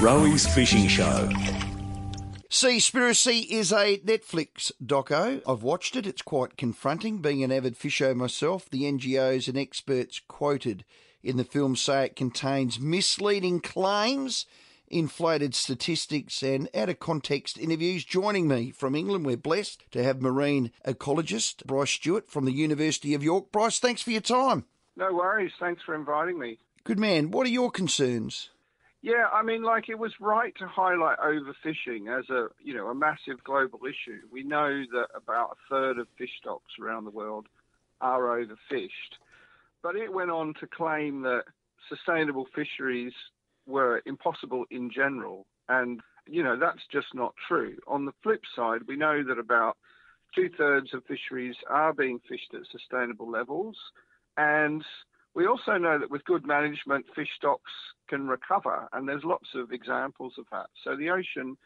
Roey's Fishing Show. Seaspiracy is a Netflix doco. I've watched it. It's quite confronting. Being an avid fisher myself, the NGOs and experts quoted in the film say it contains misleading claims, inflated statistics, and out of context interviews. Joining me from England, we're blessed to have marine ecologist Bryce Stewart from the University of York. Bryce, thanks for your time. No worries. Thanks for inviting me. Good man. What are your concerns? Yeah, I mean, like it was right to highlight overfishing as a you know a massive global issue. We know that about a third of fish stocks around the world are overfished, but it went on to claim that sustainable fisheries were impossible in general, and you know that's just not true. On the flip side, we know that about two thirds of fisheries are being fished at sustainable levels, and we also know that with good management, fish stocks can recover, and there's lots of examples of that. So the ocean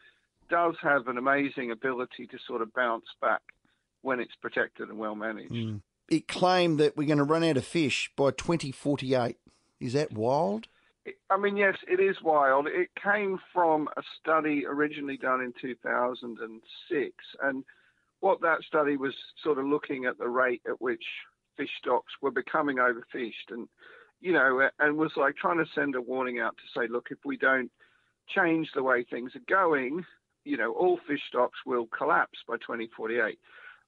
does have an amazing ability to sort of bounce back when it's protected and well managed. Mm. It claimed that we're going to run out of fish by 2048. Is that wild? I mean, yes, it is wild. It came from a study originally done in 2006, and what that study was sort of looking at the rate at which fish stocks were becoming overfished and you know and was like trying to send a warning out to say look if we don't change the way things are going you know all fish stocks will collapse by 2048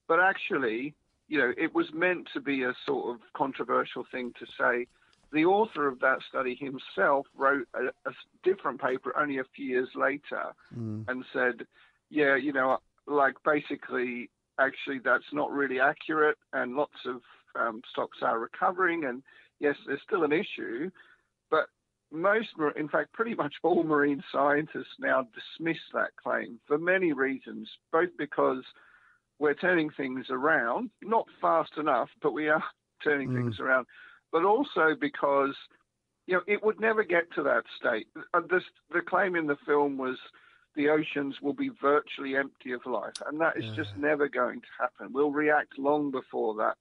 but actually you know it was meant to be a sort of controversial thing to say the author of that study himself wrote a, a different paper only a few years later mm. and said yeah you know like basically actually that's not really accurate and lots of um, stocks are recovering, and yes, there's still an issue, but most, in fact, pretty much all marine scientists now dismiss that claim for many reasons, both because we're turning things around, not fast enough, but we are turning mm. things around, but also because you know it would never get to that state. This, the claim in the film was the oceans will be virtually empty of life, and that is yeah. just never going to happen. We'll react long before that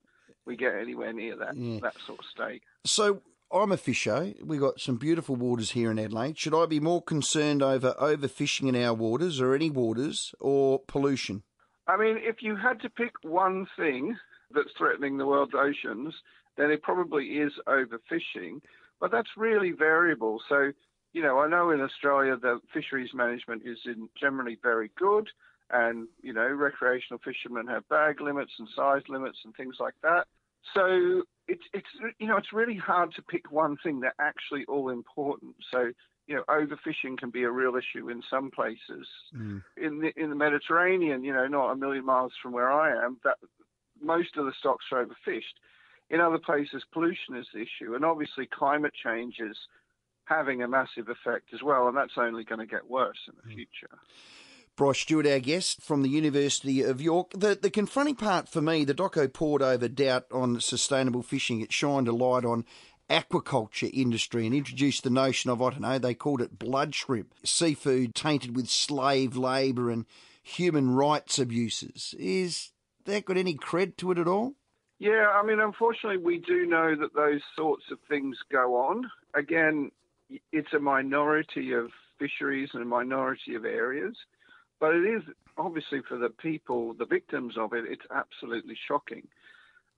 we get anywhere near that yeah. that sort of state. So I'm a fisher. We've got some beautiful waters here in Adelaide. Should I be more concerned over overfishing in our waters or any waters or pollution? I mean, if you had to pick one thing that's threatening the world's oceans, then it probably is overfishing. But that's really variable. So, you know, I know in Australia the fisheries management is in generally very good and you know recreational fishermen have bag limits and size limits and things like that. So it's it's you know it's really hard to pick one thing. They're actually all important. So you know overfishing can be a real issue in some places. Mm. In the in the Mediterranean, you know, not a million miles from where I am, that most of the stocks are overfished. In other places, pollution is the issue, and obviously climate change is having a massive effect as well, and that's only going to get worse in the mm. future. Bryce Stewart, our guest from the University of York. The, the confronting part for me, the doco poured over doubt on sustainable fishing. It shined a light on aquaculture industry and introduced the notion of, I don't know, they called it blood shrimp, seafood tainted with slave labour and human rights abuses. Is that got any cred to it at all? Yeah, I mean, unfortunately, we do know that those sorts of things go on. Again, it's a minority of fisheries and a minority of areas. But it is obviously for the people, the victims of it, it's absolutely shocking.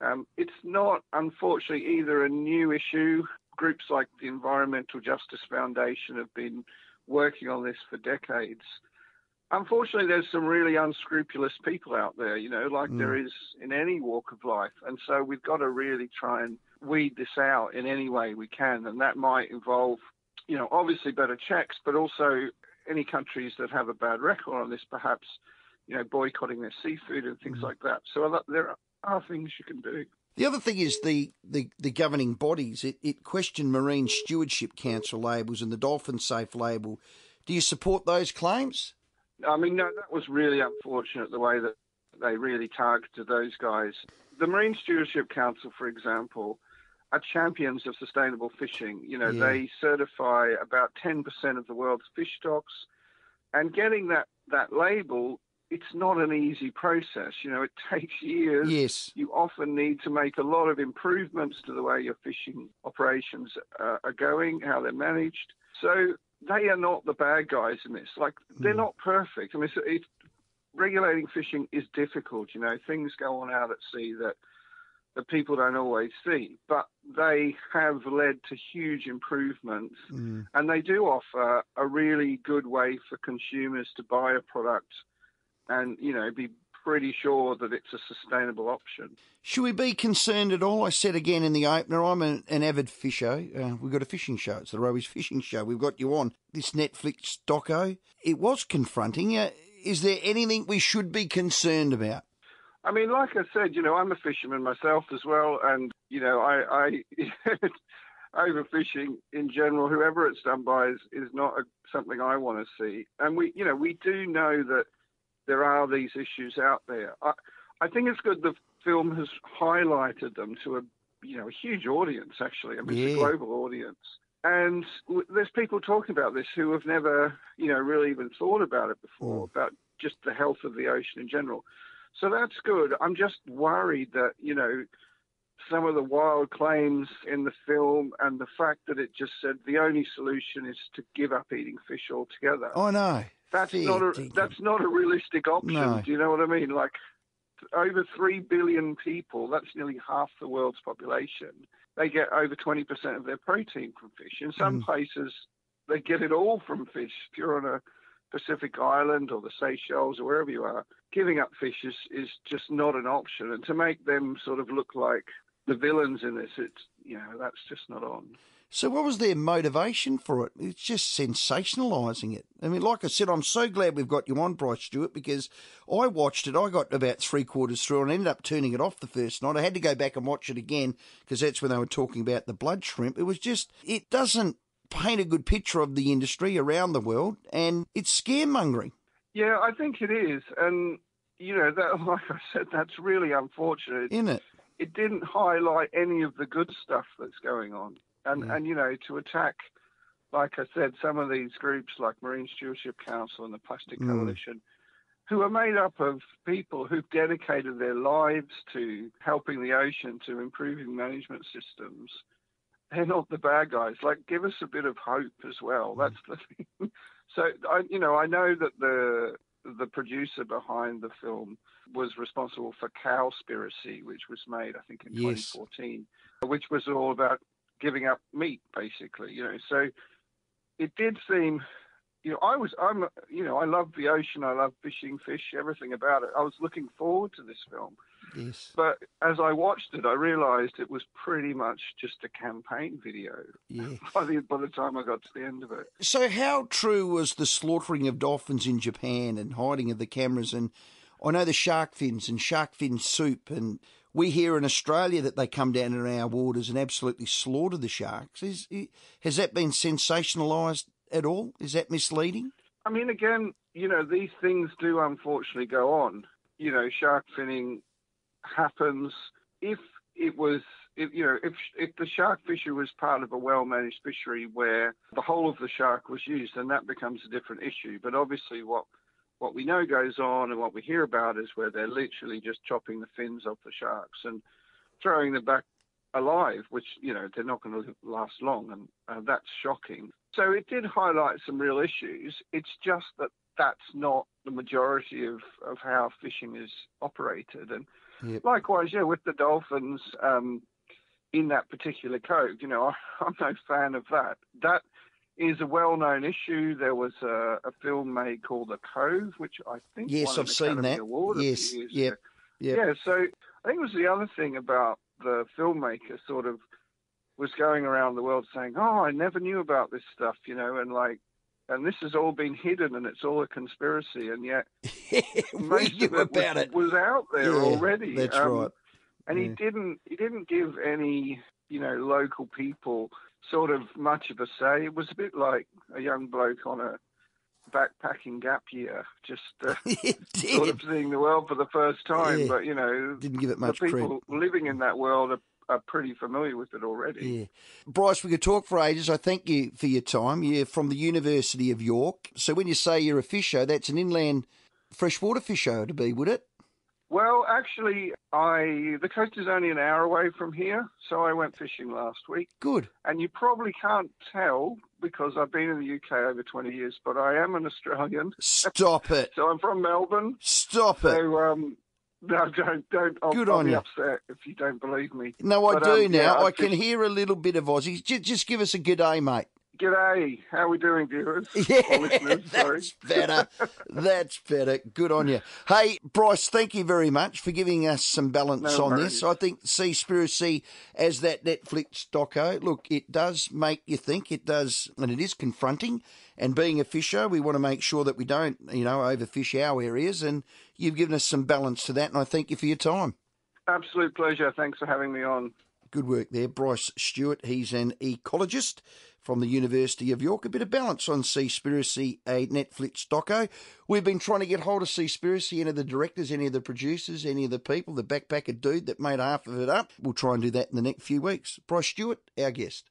Um, it's not, unfortunately, either a new issue. Groups like the Environmental Justice Foundation have been working on this for decades. Unfortunately, there's some really unscrupulous people out there, you know, like mm. there is in any walk of life. And so we've got to really try and weed this out in any way we can. And that might involve, you know, obviously better checks, but also any countries that have a bad record on this, perhaps, you know, boycotting their seafood and things mm. like that. So there are things you can do. The other thing is the, the, the governing bodies. It, it questioned Marine Stewardship Council labels and the Dolphin Safe label. Do you support those claims? I mean, no, that was really unfortunate the way that they really targeted those guys. The Marine Stewardship Council, for example, are champions of sustainable fishing. You know, yeah. they certify about 10% of the world's fish stocks, and getting that that label, it's not an easy process. You know, it takes years. Yes. You often need to make a lot of improvements to the way your fishing operations uh, are going, how they're managed. So they are not the bad guys in this. Like they're Mm. not perfect. I mean, it's, it, regulating fishing is difficult. You know, things go on out at sea that that people don't always see, but they have led to huge improvements, Mm. and they do offer a really good way for consumers to buy a product, and you know, be pretty sure that it's a sustainable option. Should we be concerned at all? I said again in the opener, I'm an, an avid fisher. Uh, we've got a fishing show. It's the Rowies Fishing Show. We've got you on this Netflix doco. It was confronting. Uh, is there anything we should be concerned about? I mean, like I said, you know, I'm a fisherman myself as well, and you know, I, I overfishing in general, whoever it's done by, is, is not a, something I want to see. And we, you know, we do know that there are these issues out there. I, I think it's good the film has highlighted them to a, you know, a huge audience. Actually, I mean, it's a global audience. And w- there's people talking about this who have never, you know, really even thought about it before, mm. about just the health of the ocean in general. So that's good. I'm just worried that, you know, some of the wild claims in the film and the fact that it just said the only solution is to give up eating fish altogether. I know. that's fair not a that's not a realistic option. No. Do you know what I mean? Like over three billion people, that's nearly half the world's population. They get over twenty percent of their protein from fish. In some Mm. places they get it all from fish. If you're on a Pacific island or the Seychelles or wherever you are, giving up fish is, is just not an option. And to make them sort of look like the villains in this, it's you know that's just not on. So, what was their motivation for it? It's just sensationalising it. I mean, like I said, I'm so glad we've got you on, Bryce Stewart, because I watched it. I got about three quarters through and ended up turning it off the first night. I had to go back and watch it again because that's when they were talking about the blood shrimp. It was just, it doesn't paint a good picture of the industry around the world, and it's scaremongering. Yeah, I think it is, and you know that, like I said, that's really unfortunate. Isn't it? it didn't highlight any of the good stuff that's going on. And and you know, to attack like I said, some of these groups like Marine Stewardship Council and the Plastic Mm. Coalition, who are made up of people who've dedicated their lives to helping the ocean, to improving management systems, they're not the bad guys. Like, give us a bit of hope as well. Mm. That's the thing. So, I, you know, I know that the the producer behind the film was responsible for Cowspiracy, which was made, I think, in Yes. 2014, which was all about giving up meat, basically. You know, so it did seem, you know, I was, I'm, you know, I love the ocean, I love fishing, fish, everything about it. I was looking forward to this film, Yes. but as I watched it, I realised it was pretty much just a campaign video. Yeah. By the by the time I got to the end of it. So, how true was the slaughtering of dolphins in Japan and hiding of the cameras? And I know the shark fins and shark fin soup, and we hear in Australia that they come down in our waters and absolutely slaughter the sharks. Is has that been sensationalised at all? Is that misleading? I mean, again, you know, these things do unfortunately go on. You know, shark finning happens if it was, if, you know, if if the shark fishery was part of a well-managed fishery where the whole of the shark was used, then that becomes a different issue. But obviously, what what we know goes on and what we hear about is where they're literally just chopping the fins off the sharks and throwing them back alive, which you know they're not going to last long, and uh, that's shocking. So it did highlight some real issues. It's just that that's not the majority of, of how fishing is operated. And Yep. likewise, yeah, with the dolphins um, in that particular cove, you know, I, I'm no fan of that. That is a well-known issue. There was a, a film made called The Cove, which I think Yes, I've seen that. Award Yes, yep, yep. Yeah, so I think it was the other thing about the filmmaker sort of was going around the world saying, "Oh, I never knew about this stuff," you know, and like, and this has all been hidden and it's all a conspiracy, and yet we most knew of it about was, it. was out there Yeah, already. That's Um, right. And Yeah. he didn't he didn't give any you know local people sort of much of a say. It was a bit like a young bloke on a backpacking gap year, just uh, sort of seeing the world for the first time. Yeah. But you know, Didn't give it much the credit. people living in that world are, are pretty familiar with it already. Yeah. Bryce, we could talk for ages. I thank you for your time. You're from the University of York. So when you say you're a fisher, that's an inland freshwater fisher to be, would it? Well, actually, I the coast is only an hour away from here, so I went fishing last week. Good. And you probably can't tell because I've been in the UK over 20 years, but I am an Australian. Stop it. so I'm from Melbourne. Stop it. So um, no, don't don't. I'll, Good I'll on be you. upset if you don't believe me. No, I But, do um, now. yeah, I I've can hear a little bit of Aussie. Just, just give us a good day, mate. G'day. How are we doing, viewers? Yeah, that's better. That's better. Good on you. Hey, Bryce, thank you very much for giving us some balance No on worries. this. I think Seaspiracy, as that Netflix doco, look, it does make you think. It does, and it is confronting. And being a fisher, we want to make sure that we don't, you know, overfish our areas. And you've given us some balance to that, and I thank you for your time. Absolute pleasure. Thanks for having me on. Good work there, Bryce Stewart. He's an ecologist from the University of York. A bit of balance on Seaspiracy, a Netflix doco. We've been trying to get hold of Seaspiracy, any of the directors, any of the producers, any of the people, the backpacker dude that made half of it up. We'll try and do that in the next few weeks. Bryce Stewart, our guest.